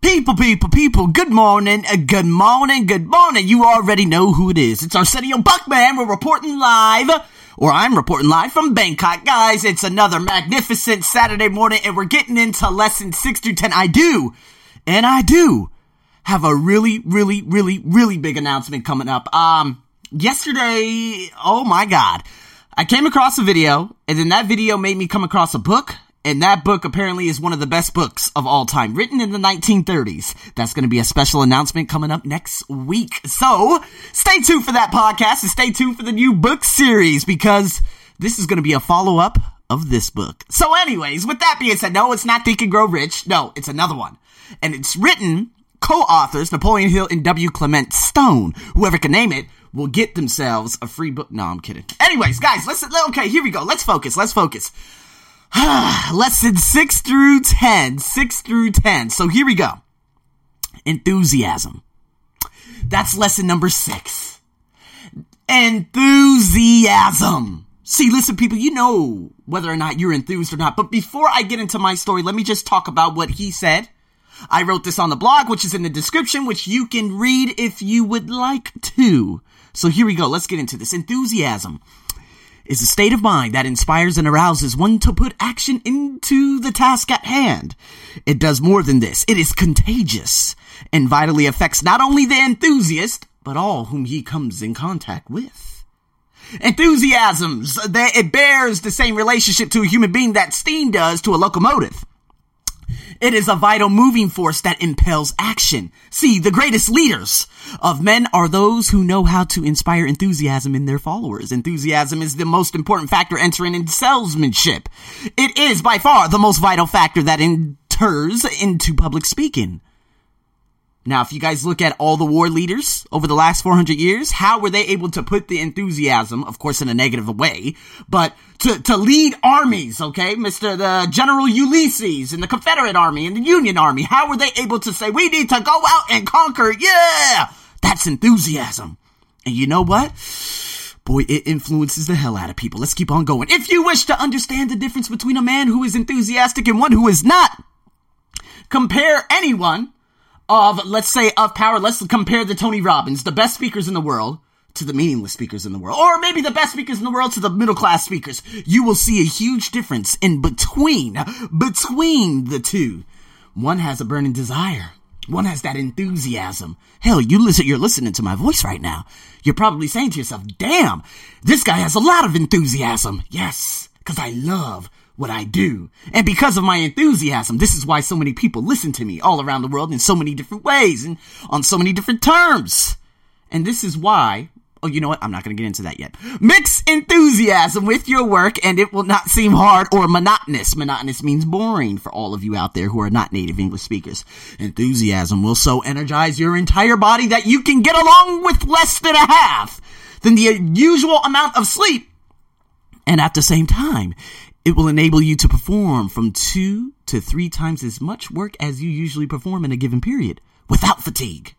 People, people, people, good morning, uh, good morning, good morning. You already know who it is. It's Arsenio Buckman. We're reporting live, or I'm reporting live from Bangkok. Guys, it's another magnificent Saturday morning, and we're getting into lesson 6 through 10. I do, and I do, have a really, really, really, really big announcement coming up. Um, yesterday, oh my god, I came across a video, and then that video made me come across a book and that book apparently is one of the best books of all time, written in the 1930s. That's going to be a special announcement coming up next week. So stay tuned for that podcast and stay tuned for the new book series because this is going to be a follow up of this book. So anyways, with that being said, no, it's not Think and Grow Rich. No, it's another one. And it's written co-authors Napoleon Hill and W. Clement Stone. Whoever can name it will get themselves a free book. No, I'm kidding. Anyways, guys, let's, Okay, here we go. Let's focus. Let's focus. Lesson 6 through 10. 6 through 10. So here we go. Enthusiasm. That's lesson number 6. Enthusiasm. See, listen, people, you know whether or not you're enthused or not. But before I get into my story, let me just talk about what he said. I wrote this on the blog, which is in the description, which you can read if you would like to. So here we go. Let's get into this. Enthusiasm is a state of mind that inspires and arouses one to put action into the task at hand. It does more than this. It is contagious and vitally affects not only the enthusiast, but all whom he comes in contact with. Enthusiasms, that it bears the same relationship to a human being that steam does to a locomotive. It is a vital moving force that impels action. See, the greatest leaders of men are those who know how to inspire enthusiasm in their followers. Enthusiasm is the most important factor entering into salesmanship. It is by far the most vital factor that enters into public speaking. Now, if you guys look at all the war leaders over the last 400 years, how were they able to put the enthusiasm, of course in a negative way, but to, to lead armies, okay? Mr. the General Ulysses in the Confederate Army and the Union Army, how were they able to say, we need to go out and conquer? Yeah! That's enthusiasm. And you know what? Boy, it influences the hell out of people. Let's keep on going. If you wish to understand the difference between a man who is enthusiastic and one who is not, compare anyone of, let's say, of power, let's compare the Tony Robbins, the best speakers in the world, to the meaningless speakers in the world, or maybe the best speakers in the world to the middle class speakers. You will see a huge difference in between, between the two. One has a burning desire. One has that enthusiasm. Hell, you listen, you're listening to my voice right now. You're probably saying to yourself, damn, this guy has a lot of enthusiasm. Yes, cause I love what I do. And because of my enthusiasm, this is why so many people listen to me all around the world in so many different ways and on so many different terms. And this is why, oh, you know what? I'm not going to get into that yet. Mix enthusiasm with your work and it will not seem hard or monotonous. Monotonous means boring for all of you out there who are not native English speakers. Enthusiasm will so energize your entire body that you can get along with less than a half than the usual amount of sleep. And at the same time, it will enable you to perform from two to three times as much work as you usually perform in a given period without fatigue.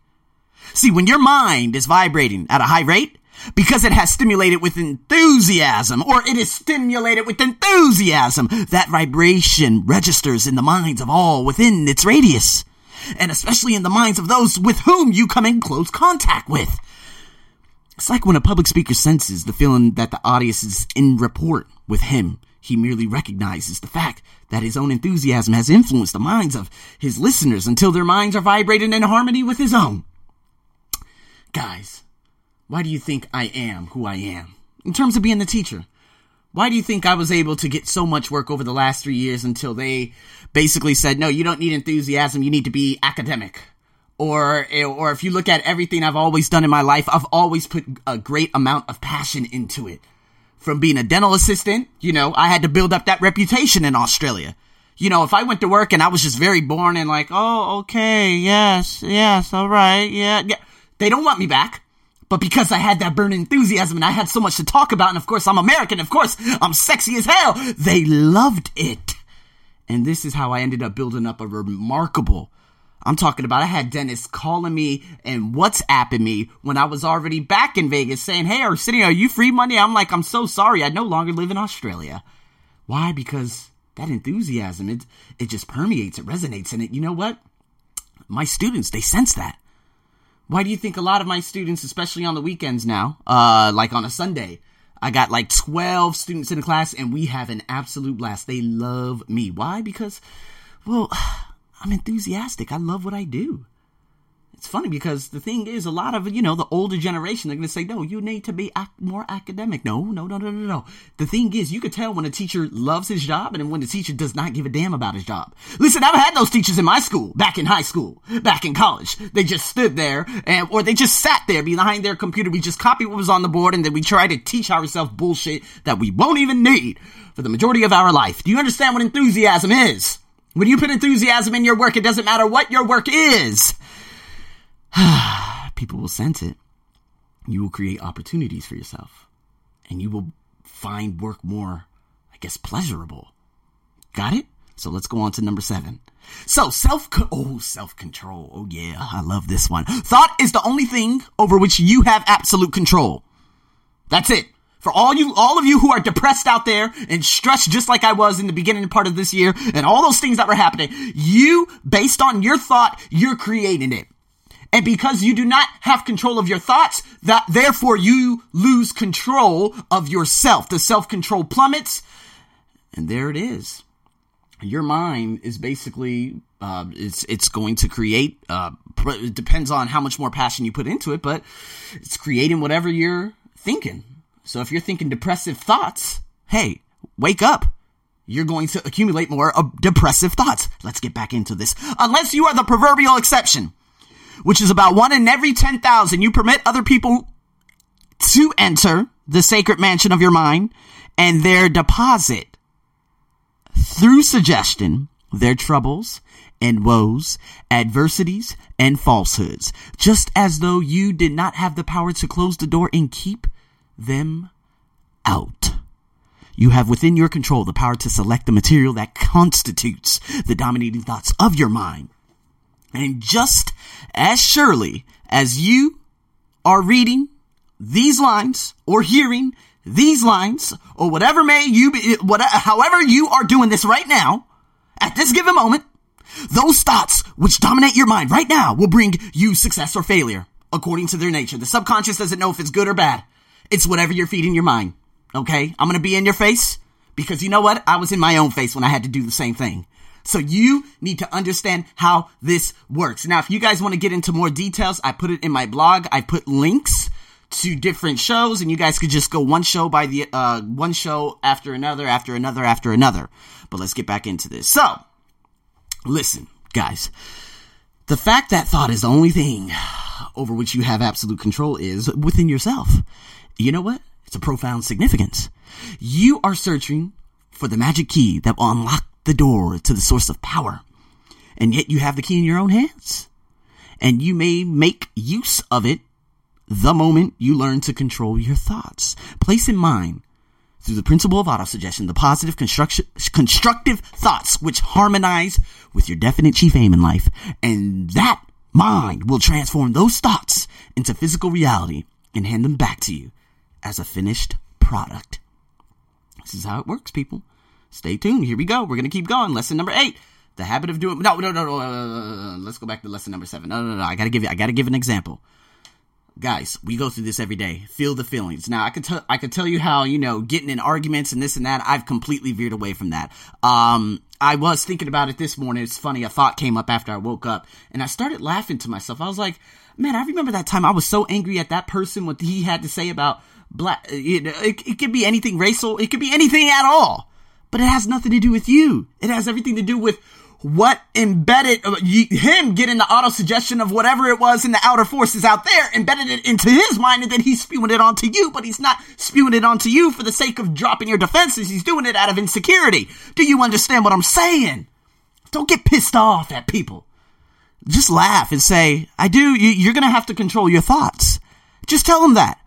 See, when your mind is vibrating at a high rate, because it has stimulated with enthusiasm, or it is stimulated with enthusiasm, that vibration registers in the minds of all within its radius, and especially in the minds of those with whom you come in close contact with. It's like when a public speaker senses the feeling that the audience is in rapport with him he merely recognizes the fact that his own enthusiasm has influenced the minds of his listeners until their minds are vibrating in harmony with his own. Guys, why do you think I am who I am? In terms of being the teacher, why do you think I was able to get so much work over the last three years until they basically said, no, you don't need enthusiasm, you need to be academic? Or, or if you look at everything I've always done in my life, I've always put a great amount of passion into it from being a dental assistant, you know, I had to build up that reputation in Australia. You know, if I went to work and I was just very boring and like, oh, okay, yes, yes, all right, yeah, yeah, they don't want me back. But because I had that burning enthusiasm and I had so much to talk about, and of course I'm American, of course I'm sexy as hell, they loved it. And this is how I ended up building up a remarkable I'm talking about I had Dennis calling me and WhatsApping me when I was already back in Vegas saying, Hey, Arsenio, are you free Monday? I'm like, I'm so sorry. I no longer live in Australia. Why? Because that enthusiasm, it, it just permeates, it resonates. And it, you know what? my students, they sense that. Why do you think a lot of my students, especially on the weekends now, uh, like on a Sunday, I got like 12 students in the class and we have an absolute blast. They love me. Why? Because, well, I'm enthusiastic. I love what I do it's funny because the thing is, a lot of you know the older generation they're going to say, "No, you need to be ac- more academic." No, no, no, no, no, no. The thing is, you could tell when a teacher loves his job and when the teacher does not give a damn about his job. Listen, I've had those teachers in my school, back in high school, back in college. They just stood there and or they just sat there behind their computer. We just copy what was on the board and then we try to teach ourselves bullshit that we won't even need for the majority of our life. Do you understand what enthusiasm is? When you put enthusiasm in your work, it doesn't matter what your work is. people will sense it. You will create opportunities for yourself. And you will find work more, I guess, pleasurable. Got it? So let's go on to number seven. So self, oh, self control. Oh yeah, I love this one. Thought is the only thing over which you have absolute control. That's it. For all you, all of you who are depressed out there and stressed just like I was in the beginning part of this year and all those things that were happening, you, based on your thought, you're creating it. And because you do not have control of your thoughts, that therefore you lose control of yourself. The self-control plummets. And there it is. Your mind is basically, uh, it's, it's going to create, uh, it depends on how much more passion you put into it, but it's creating whatever you're thinking. So if you're thinking depressive thoughts, hey, wake up you're going to accumulate more depressive thoughts. Let's get back into this. Unless you are the proverbial exception which is about one in every 10,000, you permit other people to enter the sacred mansion of your mind and their deposit through suggestion their troubles and woes, adversities and falsehoods, just as though you did not have the power to close the door and keep them out. You have within your control the power to select the material that constitutes the dominating thoughts of your mind and just as surely as you are reading these lines or hearing these lines or whatever may you be, whatever, however you are doing this right now, at this given moment, those thoughts which dominate your mind right now will bring you success or failure according to their nature. The subconscious doesn't know if it's good or bad. It's whatever you're feeding your mind. Okay? I'm to be in your face because you know what? I was in my own face when I had to do the same thing. So you need to understand how this works. Now, if you guys want to get into more details, I put it in my blog. I put links to different shows and you guys could just go one show by the, uh, one show after another, after another, after another. But let's get back into this. So, listen, guys. The fact that thought is the only thing over which you have absolute control is within yourself. You know what? It's a profound significance. You are searching for the magic key that will unlock the door to the source of power. And yet you have the key in your own hands. And you may make use of it the moment you learn to control your thoughts. Place in mind, through the principle of autosuggestion, the positive constructive thoughts which harmonize with your definite chief aim in life. And that mind will transform those thoughts into physical reality and hand them back to you as a finished product. This is how it works, people. Stay tuned. Here we go. We're going to keep going. Lesson number eight. The habit of doing. No, no, no, no. Uh, let's go back to lesson number seven. No, no, no. I got to give you, I got to give an example. Guys, we go through this every day. Feel the feelings. Now, I could tell, I could tell you how, you know, getting in arguments and this and that, I've completely veered away from that. Um, I was thinking about it this morning. It's funny. A thought came up after I woke up and I started laughing to myself. I was like, man, I remember that time I was so angry at that person, what he had to say about black. It, it, it could be anything racial. It could be anything at all but it has nothing to do with you. It has everything to do with what embedded uh, him getting the auto suggestion of whatever it was in the outer forces out there, embedded it into his mind, and then he's spewing it onto you. But he's not spewing it onto you for the sake of dropping your defenses. He's doing it out of insecurity. Do you understand what I'm saying? Don't get pissed off at people. Just laugh and say, "I do." You're gonna have to control your thoughts. Just tell them that.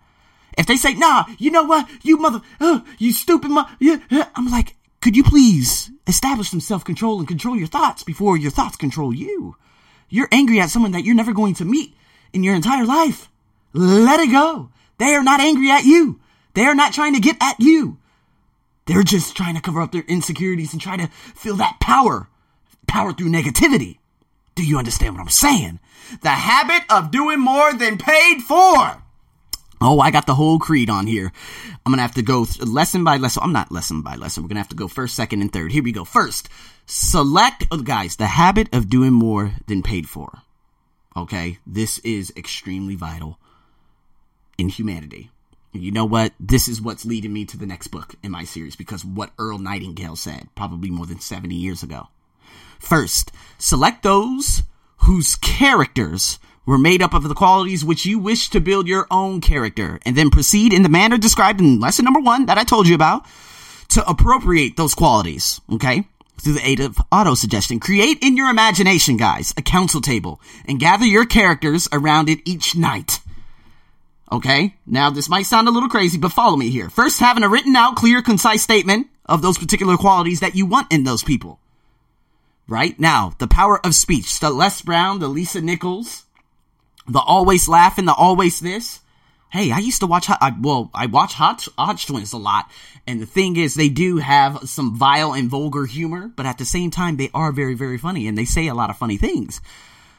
If they say, "Nah," you know what? You mother, uh, you stupid mother. Yeah, I'm like, could you please establish some self control and control your thoughts before your thoughts control you? You're angry at someone that you're never going to meet in your entire life. Let it go. They are not angry at you. They are not trying to get at you. They're just trying to cover up their insecurities and try to feel that power. Power through negativity. Do you understand what I'm saying? The habit of doing more than paid for. Oh, I got the whole creed on here. I'm gonna have to go th- lesson by lesson. I'm not lesson by lesson. We're gonna have to go first, second, and third. Here we go. First, select, oh, guys, the habit of doing more than paid for. Okay, this is extremely vital in humanity. You know what? This is what's leading me to the next book in my series because what Earl Nightingale said, probably more than 70 years ago. First, select those whose characters were made up of the qualities which you wish to build your own character, and then proceed in the manner described in lesson number one that I told you about to appropriate those qualities, okay? Through the aid of auto suggestion. Create in your imagination, guys, a council table and gather your characters around it each night. Okay? Now, this might sound a little crazy, but follow me here. First, having a written out, clear, concise statement of those particular qualities that you want in those people. Right? Now, the power of speech. The Les Brown, the Lisa Nichols, the always laughing, the always this. Hey, I used to watch, I, well, I watch Hot, Hodge Twins a lot. And the thing is, they do have some vile and vulgar humor, but at the same time, they are very, very funny and they say a lot of funny things.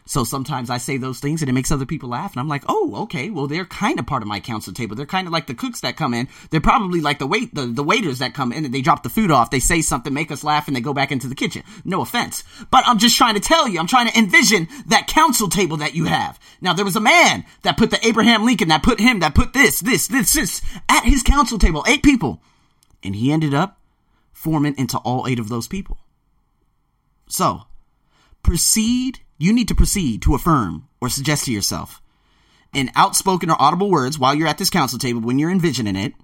So sometimes I say those things and it makes other people laugh. And I'm like, oh, okay, well, they're kind of part of my council table. They're kind of like the cooks that come in. They're probably like the wait, the, the waiters that come in and they drop the food off. They say something, make us laugh, and they go back into the kitchen. No offense. But I'm just trying to tell you, I'm trying to envision that council table that you have. Now, there was a man that put the Abraham Lincoln, that put him, that put this, this, this, this at his council table. Eight people. And he ended up forming into all eight of those people. So, proceed you need to proceed to affirm or suggest to yourself in outspoken or audible words while you're at this council table, when you're envisioning it,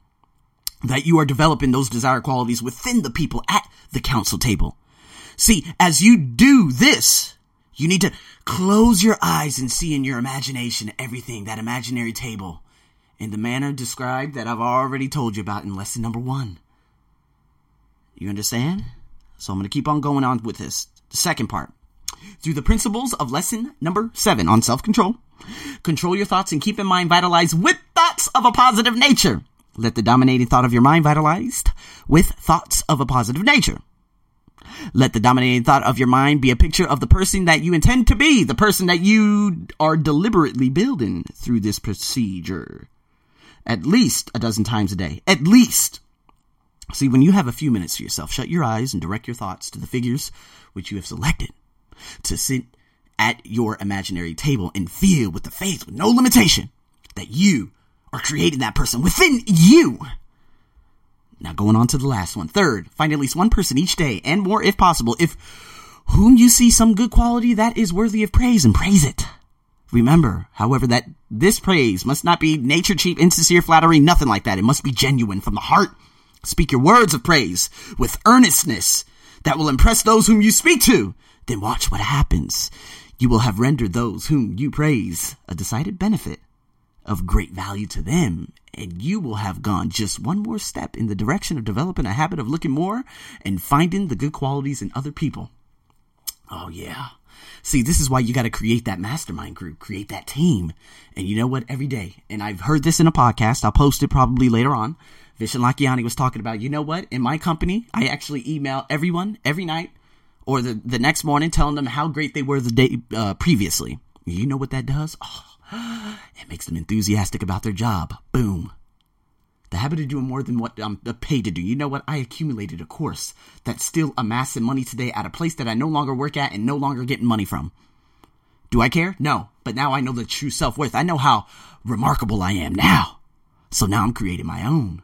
that you are developing those desired qualities within the people at the council table. See, as you do this, you need to close your eyes and see in your imagination everything, that imaginary table, in the manner described that I've already told you about in lesson number one. You understand? So I'm going to keep on going on with this. The second part through the principles of lesson number seven on self control. Control your thoughts and keep in mind vitalize with thoughts of a positive nature. Let the dominating thought of your mind vitalized with thoughts of a positive nature. Let the dominating thought of your mind be a picture of the person that you intend to be, the person that you are deliberately building through this procedure. At least a dozen times a day. At least. See, when you have a few minutes to yourself, shut your eyes and direct your thoughts to the figures which you have selected to sit at your imaginary table and feel with the faith with no limitation that you are creating that person within you. Now going on to the last one. Third, find at least one person each day and more if possible if whom you see some good quality that is worthy of praise and praise it. Remember, however, that this praise must not be nature cheap, insincere flattery, nothing like that. It must be genuine from the heart. Speak your words of praise with earnestness that will impress those whom you speak to then watch what happens. You will have rendered those whom you praise a decided benefit of great value to them, and you will have gone just one more step in the direction of developing a habit of looking more and finding the good qualities in other people. Oh, yeah. See, this is why you got to create that mastermind group, create that team. And you know what? Every day, and I've heard this in a podcast, I'll post it probably later on. Vishen Lakhiani was talking about, you know what? In my company, I actually email everyone every night or the, the next morning telling them how great they were the day uh, previously. You know what that does? Oh, it makes them enthusiastic about their job. Boom. The habit of doing more than what I'm paid to do. You know what? I accumulated a course that's still amassing money today at a place that I no longer work at and no longer getting money from. Do I care? No. But now I know the true self worth. I know how remarkable I am now. So now I'm creating my own.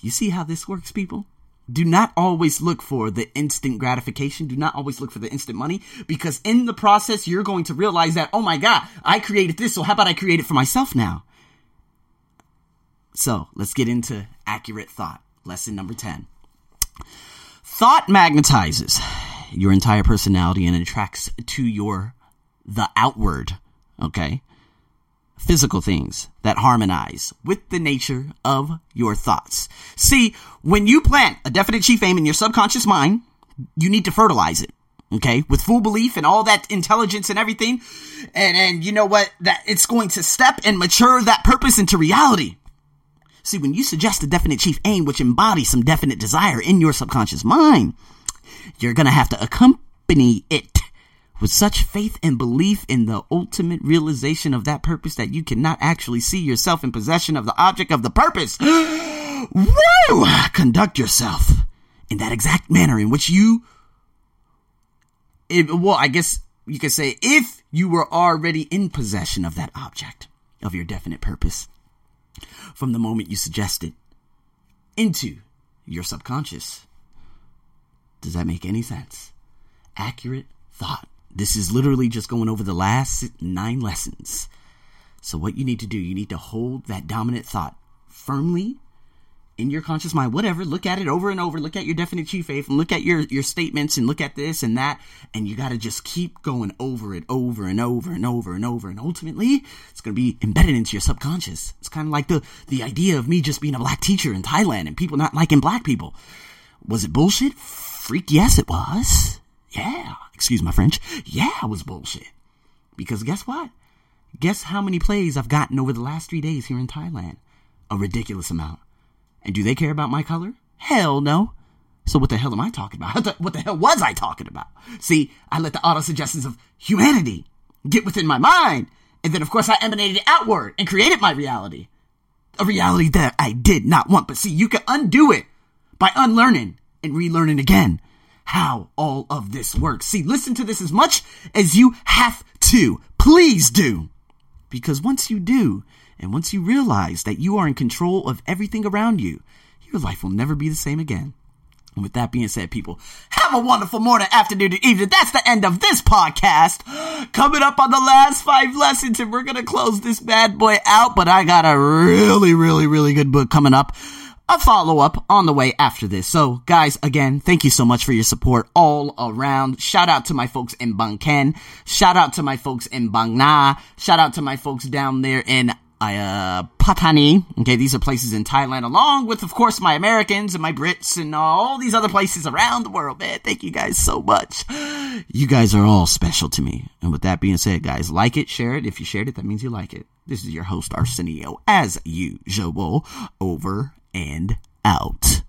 You see how this works, people? Do not always look for the instant gratification. Do not always look for the instant money because in the process, you're going to realize that, oh my God, I created this. So how about I create it for myself now? So let's get into accurate thought. Lesson number 10. Thought magnetizes your entire personality and attracts to your, the outward. Okay physical things that harmonize with the nature of your thoughts. See, when you plant a definite chief aim in your subconscious mind, you need to fertilize it. Okay, with full belief and all that intelligence and everything, and and you know what that it's going to step and mature that purpose into reality. See, when you suggest a definite chief aim which embodies some definite desire in your subconscious mind, you're gonna have to accompany it with such faith and belief in the ultimate realization of that purpose that you cannot actually see yourself in possession of the object of the purpose. Woo! Conduct yourself in that exact manner in which you, it, well, I guess you could say if you were already in possession of that object of your definite purpose from the moment you suggest it into your subconscious. Does that make any sense? Accurate thought. This is literally just going over the last nine lessons. So, what you need to do, you need to hold that dominant thought firmly in your conscious mind, whatever, look at it over and over, look at your definite chief faith and look at your, your statements and look at this and that. And you got to just keep going over it over and over and over and over. And ultimately, it's going to be embedded into your subconscious. It's kind of like the, the idea of me just being a black teacher in Thailand and people not liking black people. Was it bullshit? Freak, yes, it was. Yeah. Excuse my French. Yeah, was bullshit. Because guess what? Guess how many plays I've gotten over the last three days here in Thailand? A ridiculous amount. And do they care about my color? Hell no. So what the hell am I talking about? What the hell was I talking about? See, I let the auto suggestions of humanity get within my mind. And then of course I emanated it outward and created my reality. A reality that I did not want. But see, you can undo it by unlearning and relearning again how all of this works. See, listen to this as much as you have to. Please do. Because once you do, and once you realize that you are in control of everything around you, your life will never be the same again. And with that being said, people, have a wonderful morning, afternoon, and evening. That's the end of this podcast. Coming up on the last five lessons, and we're going to close this bad boy out. But I got a really, really, really good book coming up. A follow up on the way after this. So, guys, again, thank you so much for your support all around. Shout out to my folks in Bang Khen. Shout out to my folks in Bang Na. Shout out to my folks down there in uh, Patani. Okay, these are places in Thailand, along with, of course, my Americans and my Brits and all these other places around the world. Man, thank you guys so much. You guys are all special to me. And with that being said, guys, like it, share it. If you shared it, that means you like it. This is your host, Arsenio, as usual, over and out.